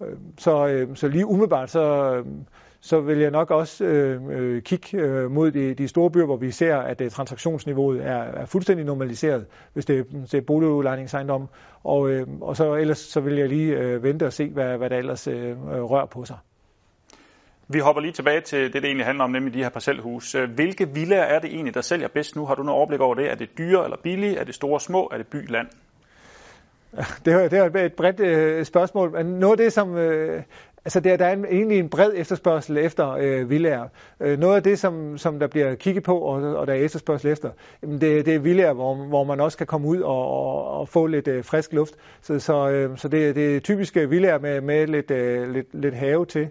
øh så, øh, så lige umiddelbart, så, så vil jeg nok også øh, øh, kigge øh, mod de, de store byer, hvor vi ser, at øh, transaktionsniveauet er, er fuldstændig normaliseret, hvis det, det er boligudlejningsejendom. Og, øh, og så ellers så vil jeg lige øh, vente og se, hvad, hvad der ellers øh, rører på sig. Vi hopper lige tilbage til det, det egentlig handler om, nemlig de her parcelhus. Øh, hvilke villaer er det egentlig, der sælger bedst nu? Har du noget overblik over det? Er det dyre eller billige? Er det store små? Er det by, land? [laughs] Det er, det er et bredt øh, spørgsmål, men noget af det, som... Øh, altså der, der er en, egentlig en bred efterspørgsel efter øh, villager. Øh, noget af det, som, som der bliver kigget på, og, og der er efterspørgsel efter, jamen det, det er villager, hvor, hvor man også kan komme ud og, og, og få lidt øh, frisk luft. Så, så, øh, så det, det er typiske villager med, med lidt, øh, lidt, lidt have til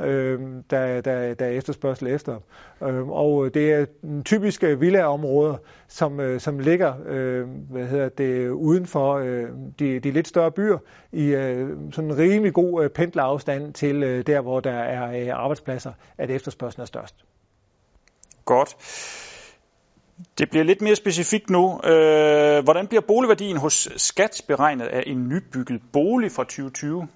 øh, der, der, der er efterspørgsel efter. Øh, og det er typiske villaområder, som, øh, som ligger øh, hvad hedder det, uden for øh, de, de lidt større byer, i øh, sådan en rimelig god øh, pendlerafstand til øh, der, hvor der er øh, arbejdspladser, at efterspørgselen er størst. Godt. Det bliver lidt mere specifikt nu. Øh, hvordan bliver boligværdien hos skat beregnet af en nybygget bolig fra 2020?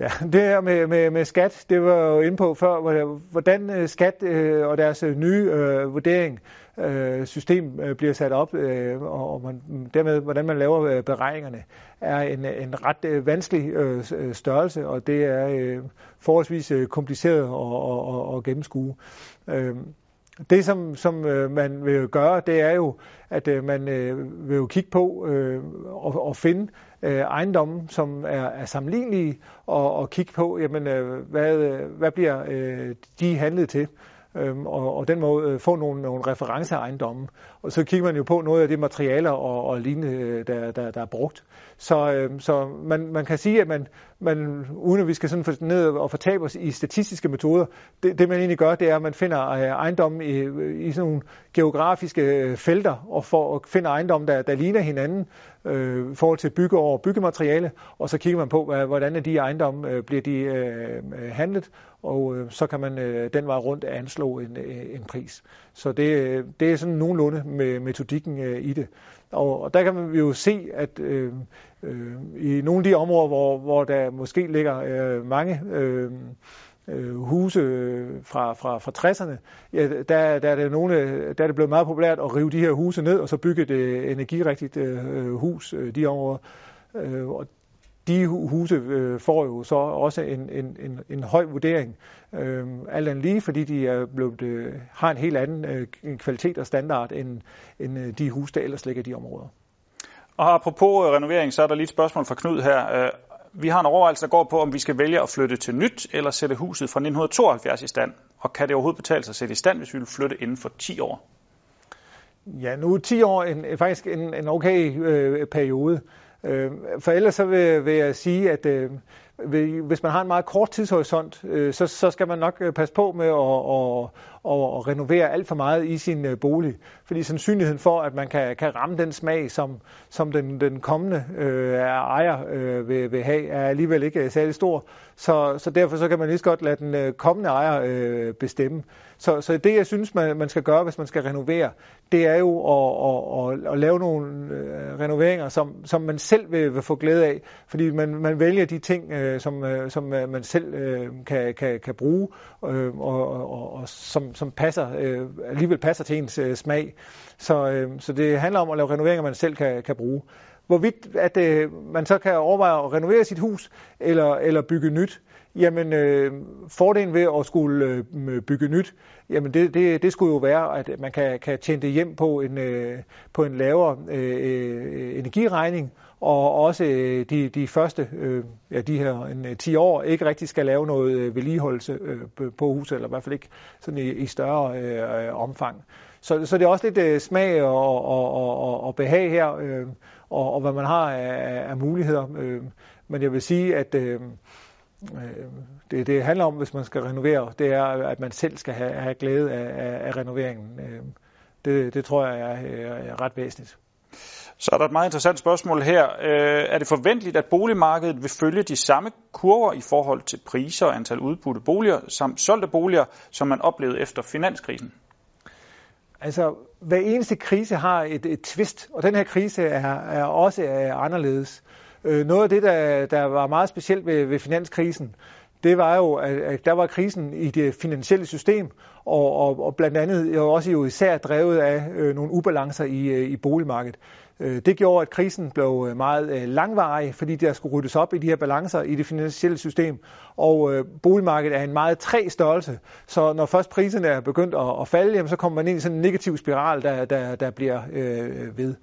Ja, [laughs] det her med, med, med skat, det var jo inde på før, hvordan øh, skat øh, og deres øh, nye øh, vurdering øh, system øh, bliver sat op, øh, og man, dermed hvordan man laver øh, beregningerne, er en, en ret øh, vanskelig øh, øh størrelse, og det er øh, forholdsvis øh, kompliceret at, at, at gennemskue. Øh, det, som, som øh, man vil gøre, det er jo, at øh, man øh, vil jo kigge på øh, og, og finde øh, ejendomme, som er, er sammenlignelige, og, og kigge på, jamen, øh, hvad, øh, hvad bliver øh, de handlet til øhm, og, og den måde øh, få nogle, nogle referenceejendomme. Og så kigger man jo på noget af det materialer og, og lignende, øh, der, der, der er brugt. Så, øh, så man, man kan sige, at man, man, uden at vi skal sådan ned og fortabe os i statistiske metoder, det, det man egentlig gør, det er, at man finder øh, ejendomme i, øh, i sådan nogle geografiske felter, og, for, finder ejendomme, der, der ligner hinanden øh, i forhold til bygge og byggemateriale, og så kigger man på, hvordan er de ejendomme øh, bliver de øh, handlet, og øh, så kan man øh, den vej rundt anslå en, øh, en pris. Så det, det er sådan nogenlunde med metodikken øh, i det. Og, og der kan man jo se, at øh, øh, i nogle af de områder, hvor, hvor der måske ligger øh, mange øh, øh huse øh, fra, fra, fra 60'erne, ja, der, der, er det nogle, der er det blevet meget populært at rive de her huse ned, og så bygge et øh, energirigtigt øh, øh hus, øh, de områder. Øh, og de huse øh, får jo så også en, en, en, en høj vurdering, øh, alt andet lige, fordi de er blevet, øh, har en helt anden øh, kvalitet og standard end, end øh, de huse, der ellers ligger i de områder. Og apropos øh, renovering, så er der lige et spørgsmål fra Knud her. Øh, vi har en overvejelse, der går på, om vi skal vælge at flytte til nyt, eller sætte huset fra 1972 i stand. Og kan det overhovedet betale sig at sætte i stand, hvis vi vil flytte inden for 10 år? Ja, nu er 10 år en, faktisk en, en okay øh, periode. Øh, for ellers så vil, vil jeg sige, at øh, hvis man har en meget kort tidshorisont, øh, så, så skal man nok øh, passe på med at, at, at, at renovere alt for meget i sin øh, bolig. Fordi sandsynligheden for, at man kan, kan ramme den smag, som, som den, den kommende øh, ejer øh, vil, vil have, er alligevel ikke særlig stor. Så, så derfor så kan man lige så godt lade den kommende ejer øh, bestemme. Så, så det, jeg synes, man, man skal gøre, hvis man skal renovere, det er jo at, at, at, at lave nogle renoveringer, som, som man selv vil, vil få glæde af. Fordi man, man vælger de ting, øh, Øh, som, øh, som øh, man selv øh, kan, kan, kan bruge, øh, og, og, og som, som passer, øh, alligevel passer til ens øh, smag. Så, øh, så det handler om at lave renoveringer, man selv kan, kan bruge. Hvorvidt at øh, man så kan overveje at renovere sit hus eller, eller bygge nyt, jamen øh, fordelen ved at skulle øh, bygge nyt, jamen det, det, det skulle jo være, at man kan, kan tjene det hjem på en, øh, på en lavere øh, øh energiregning, og også øh, de, de første, øh, ja de her en, øh, 10 år, ikke rigtig skal lave noget øh, vedligeholdelse øh, på huset, eller i hvert fald ikke sådan i, i større øh, omfang. Så, så det er også lidt øh, smag og, og, og, og behag her, øh, og, og hvad man har af, af muligheder. Øh, men jeg vil sige, at øh, det, det handler om, hvis man skal renovere, det er, at man selv skal have, have glæde af, af, af renoveringen. Øh, det, det tror jeg er, er ret væsentligt. Så er der et meget interessant spørgsmål her. Øh, er det forventeligt, at boligmarkedet vil følge de samme kurver i forhold til priser og antal udbudte boliger samt solgte boliger, som man oplevede efter finanskrisen? Altså, hver eneste krise har et, et twist, og den her krise er, er også er anderledes. Øh, noget af det, der, der var meget specielt ved, ved finanskrisen, det var jo, at der var krisen i det finansielle system, og, og, og blandt andet jo også jo især drevet af øh, nogle ubalancer i, øh, i boligmarkedet. Øh, det gjorde, at krisen blev øh, meget øh, langvarig, fordi der skulle ryddes op i de her balancer i det finansielle system. Og øh, boligmarkedet er en meget træ størrelse, så når først priserne er begyndt at, at falde, jamen, så kommer man ind i sådan en negativ spiral, der, der, der bliver øh, ved.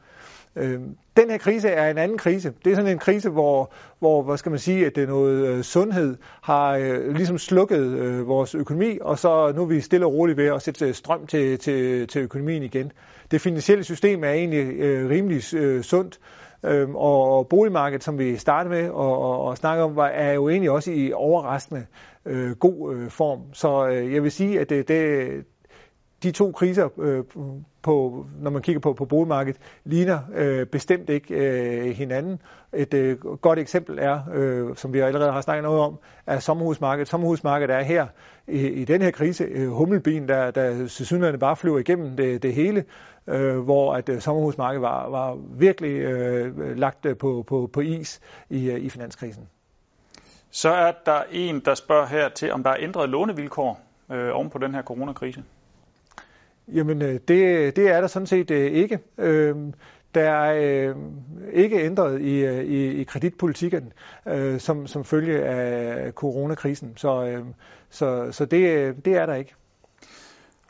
Øh, den her krise er en anden krise. Det er sådan en krise, hvor, hvor hvad skal man sige, at det er noget øh, sundhed har øh, ligesom slukket øh, vores økonomi, og så nu er vi stille og roligt ved at sætte øh, strøm til, til, til økonomien igen. Det finansielle system er egentlig øh, rimelig øh, sundt, øh, og boligmarkedet, som vi startede med og, og, og snakke om, var, er jo egentlig også i overraskende øh, god øh, form. Så øh, jeg vil sige, at øh, det, det, de to kriser, øh, på, når man kigger på, på boligmarkedet, ligner øh, bestemt ikke øh, hinanden. Et øh, godt eksempel er, øh, som vi allerede har snakket noget om, er sommerhusmarkedet. Sommerhusmarkedet er her i, i den her krise øh, hummelbien, der, der synligheden bare flyver igennem det, det hele, øh, hvor at øh, sommerhusmarkedet var, var virkelig øh, lagt øh, på, på, på is i, øh, i finanskrisen. Så er der en, der spørger her til, om der er ændret lånevilkår øh, oven på den her coronakrise. Jamen, øh, det, det er der sådan set øh, ikke. Øhm, der er øh, ikke ændret i, i, i kreditpolitikken øh, som, som følge af coronakrisen. Så, øh, så, så det, det er der ikke.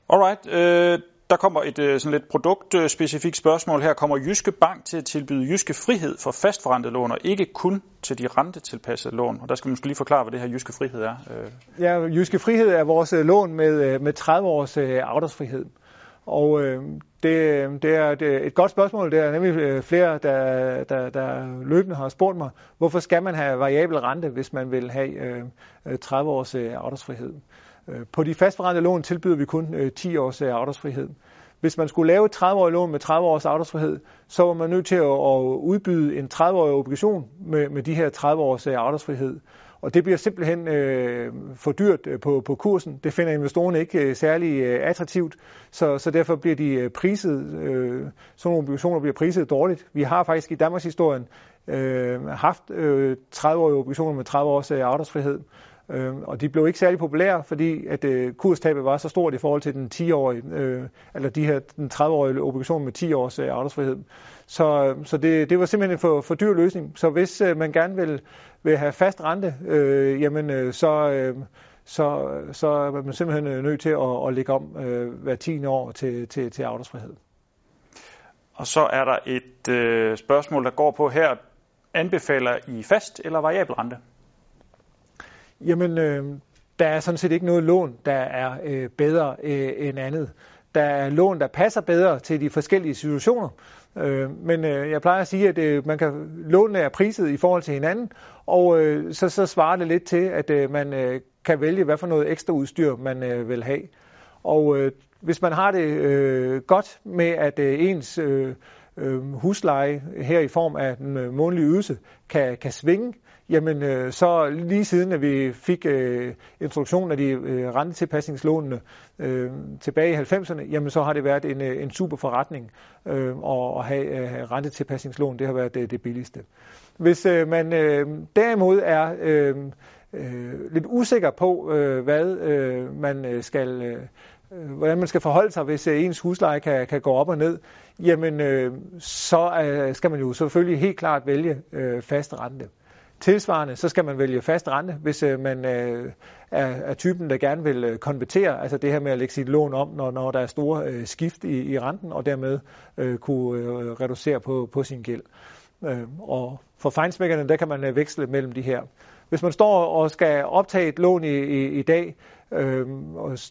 Alright. Øh, der kommer et sådan lidt produktspecifikt spørgsmål her. Kommer Jyske Bank til at tilbyde Jyske Frihed for fastforrentet lån, og ikke kun til de rentetilpassede lån? Og der skal man måske lige forklare, hvad det her Jyske Frihed er. Ja, Jyske Frihed er vores lån med, med 30 års afdragsfrihed. Og øh, det, øh, det er et, øh, et godt spørgsmål. Det er nemlig øh, flere, der, der, der løbende har spurgt mig, hvorfor skal man have variabel rente, hvis man vil have øh, 30 års øh, afdragsfrihed? På de fastforrentede lån tilbyder vi kun øh, 10 års øh, afdragsfrihed. Hvis man skulle lave et 30-årigt lån med 30 års afdragsfrihed, så var man nødt til at, at udbyde en 30-årig obligation med, med de her 30 års øh, afdragsfrihed. Og det bliver simpelthen øh, for dyrt øh, på, på kursen. Det finder investorerne ikke øh, særlig øh, attraktivt, så, så derfor bliver de øh, priset, øh, sådan nogle obligationer bliver priset dårligt. Vi har faktisk i Danmarks historien øh, haft øh, 30-årige obligationer med 30 års øh, afdragsfrihed, Øh, og de blev ikke særlig populære, fordi at øh, kurstabet var så stort i forhold til den 10-årige, øh, eller de her den 30-årige obligation med 10 års øh, afdragsfrihed. Så, øh, så det, det var simpelthen en for, for dyr løsning. Så hvis øh, man gerne vil, vil have fast rente, øh, jamen øh, så, øh, så, så er man simpelthen øh, nødt til at, at lægge om øh, hver 10 år til, til, til afdragsfrihed. Og så er der et øh, spørgsmål, der går på her. Anbefaler I fast eller variabel rente? Jamen, øh, der er sådan set ikke noget lån, der er øh, bedre øh, end andet. Der er lån, der passer bedre til de forskellige situationer. Øh, men øh, jeg plejer at sige, at øh, man kan låne er priset i forhold til hinanden, og øh, så, så svarer det lidt til, at øh, man øh, kan vælge, hvad for noget ekstra udstyr man øh, vil have. Og øh, hvis man har det øh, godt med, at øh, ens øh, øh husleje her i form af en øh, månedlig ydelse kan, kan svinge, jamen øh, så lige siden at vi fik øh, introduktionen af de øh, rentetilpasningslånene øh, tilbage i 90'erne, jamen så har det været en, øh, en super forretning øh, at, at have øh, rentetilpasningslån. Det har været det, det billigste. Hvis øh, man øh, derimod er øh, øh, lidt usikker på, øh, hvad øh, man øh, skal øh, hvordan man skal forholde sig, hvis øh, ens husleje kan, kan gå op og ned, jamen øh, så øh, skal man jo selvfølgelig helt klart vælge øh, fast rente. Tilsvarende, så skal man vælge fast rente, hvis øh, man øh, er, er typen, der gerne vil øh, konvertere, altså det her med at lægge sit lån om, når, når der er store øh, skift i, i renten, og dermed øh, kunne øh, reducere på, på sin gæld. Øh, og for fejnsmækkerne, der kan man øh, veksle mellem de her. Hvis man står og skal optage et lån i, i, i dag øh,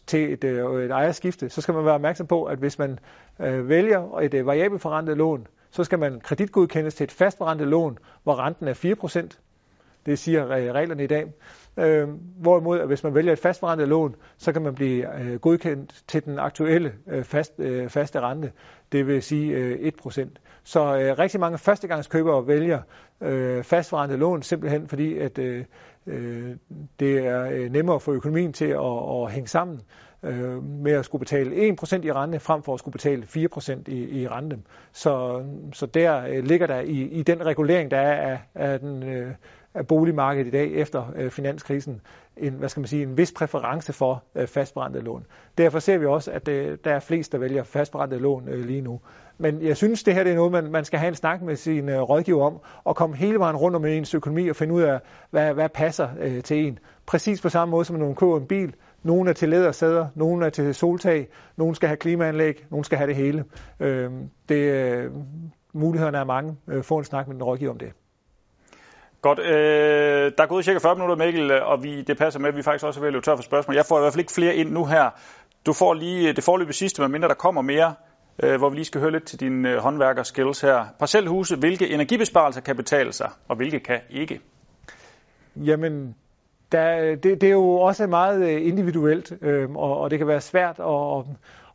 til et, øh, et ejerskifte, så skal man være opmærksom på, at hvis man øh, vælger et øh, variabelforrentet lån, så skal man kreditgodkendes til et fastforrentet lån, hvor renten er 4%. Det siger øh, reglerne i dag. Øh, hvorimod, at hvis man vælger et fastforrentet lån, så kan man blive øh, godkendt til den aktuelle øh, fast, øh, faste rente, det vil sige øh, 1%. Så øh, rigtig mange førstegangskøbere vælger øh, fastforrentet lån, simpelthen fordi, at øh, øh det er øh, nemmere for økonomien til at, at hænge sammen øh, med at skulle betale 1% i rente, frem for at skulle betale 4% i, i rente. Så, så der øh, ligger der i, i den regulering, der er af, af den øh, boligmarkedet i dag efter øh, finanskrisen en, hvad skal man sige, en vis præference for øh, fastbrændte lån. Derfor ser vi også, at øh, der er flest, der vælger fastbrændte lån øh, lige nu. Men jeg synes, det her det er noget, man, man skal have en snak med sin øh, rådgiver om, og komme hele vejen rundt om ens økonomi og finde ud af, hvad, hvad passer øh, til en. Præcis på samme måde, som når man køber en bil. Nogle er til lædersæder, nogle er til soltag, nogle skal have klimaanlæg, nogle skal have det hele. Øh, det, øh, mulighederne er mange. Øh, få en snak med en rådgiver om det. Godt. Øh, der er gået cirka 40 minutter, Mikkel, og vi, det passer med, at vi faktisk også er ved at løbe tør for spørgsmål. Jeg får i hvert fald ikke flere ind nu her. Du får lige øh, det forløbige sidste, medmindre der kommer mere, øh, hvor vi lige skal høre lidt til dine øh, håndværker-skills her. Parcelhuse, hvilke energibesparelser kan betale sig, og hvilke kan ikke? Jamen, der, øh, det, det er jo også meget øh, individuelt, øh, og, og det kan være svært at,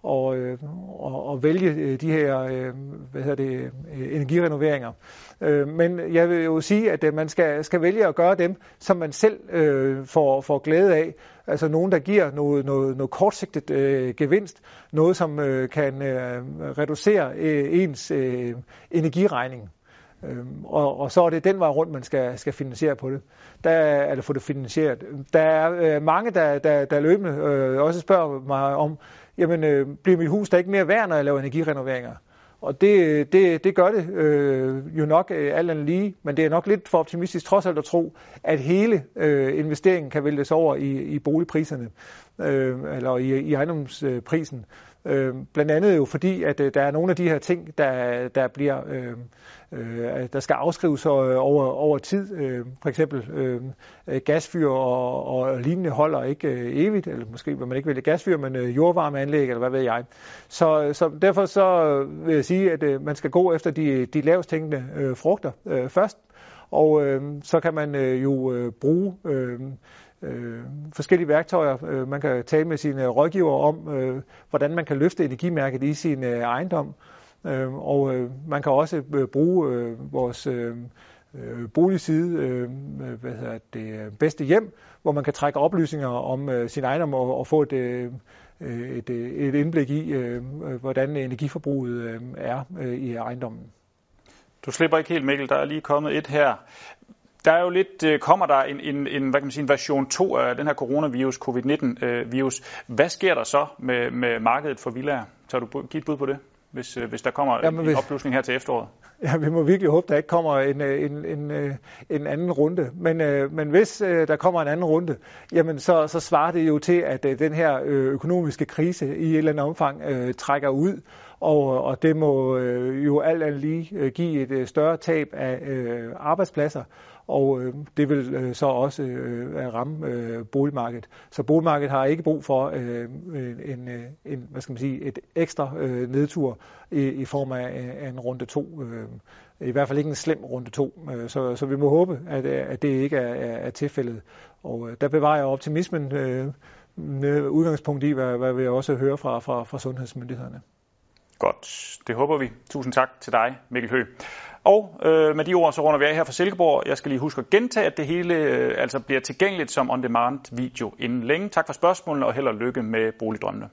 og, øh, og, og vælge øh, de her øh, hvad hedder det, øh, energirenoveringer. Øh, men jeg vil jo sige, at øh, man skal, skal vælge at gøre dem, som man selv øh, får, får glæde af. Altså nogen, der giver noget, noget, noget kortsigtet øh, gevinst, noget som øh, kan øh, reducere øh, ens øh, energiregning. Øhm, og, og så er det den vej rundt, man skal, skal finansiere på det. Der, eller få det finansieret. Der er øh, mange, der, der, der løbende øh, også spørger mig om, jamen øh, bliver mit hus da ikke mere værd, når jeg laver energirenoveringer? Og det, det, det gør det øh, jo nok øh, alt andet lige, men det er nok lidt for optimistisk trods alt at tro, at hele øh, investeringen kan væltes over i, i boligpriserne, øh, eller i, i ejendomsprisen. Øh, blandt andet jo fordi, at øh, der er nogle af de her ting, der, der bliver... Øh, øh, der skal afskrives over, over tid. Øh, for eksempel øh, gasfyr og, og lignende holder ikke øh, evigt, eller måske vil man ikke vælge gasfyr, men øh, jordvarmeanlæg, eller hvad ved jeg. Så, så derfor så øh, vil jeg sige, at øh, man skal gå efter de, de lavest hængende øh, frugter øh, først, og øh, så kan man øh, jo øh, bruge øh, øh, forskellige værktøjer. Øh, man kan tale med sine rådgiver om, øh, hvordan man kan løfte energimærket i sin øh, ejendom. Øh, og øh, man kan også øh, bruge øh, vores øh, øh, boligside, øh, øh hvad hedder det, bedste hjem, hvor man kan trække oplysninger om øh, sin ejendom og, og få et, øh, et, et indblik i, øh, øh hvordan energiforbruget øh, er øh, i ejendommen. Du slipper ikke helt, Mikkel. Der er lige kommet et her. Der er jo lidt, øh, kommer der en, en, en, hvad kan man sige, en version 2 af den her coronavirus, covid-19-virus. Øh, hvad sker der så med, med markedet for villager? Tør du give et bud på det? hvis, øh, hvis der kommer Jamen, en, en opblusning her til efteråret? [laughs] Ja, vi må virkelig håbe, der ikke kommer en, en, en, en anden runde. Men, men hvis der kommer en anden runde, jamen så, så svarer det jo til, at den her økonomiske krise i et eller andet omfang øh, trækker ud, og, og det må jo alt andet lige give et større tab af øh, arbejdspladser, og øh, det vil øh, så også øh, ramme øh, boligmarkedet. Så boligmarkedet har ikke brug for øh, en, øh, en, hvad skal man sige, et ekstra øh, nedtur i, i form af, af en runde to. Øh, I hvert fald ikke en slem runde to. Øh, så, så vi må håbe, at, at det ikke er, er, er tilfældet. Og øh, der bevarer jeg optimismen øh, med udgangspunkt i, hvad, hvad vi også hører fra, fra, fra sundhedsmyndighederne. Godt, det håber vi. Tusind tak til dig, Mikkel Høgh. Og øh, med de ord, så runder vi af her fra Silkeborg. Jeg skal lige huske at gentage, at det hele øh, altså bliver tilgængeligt som on-demand video inden længe. Tak for spørgsmålene, og held og lykke med boligdrømmene.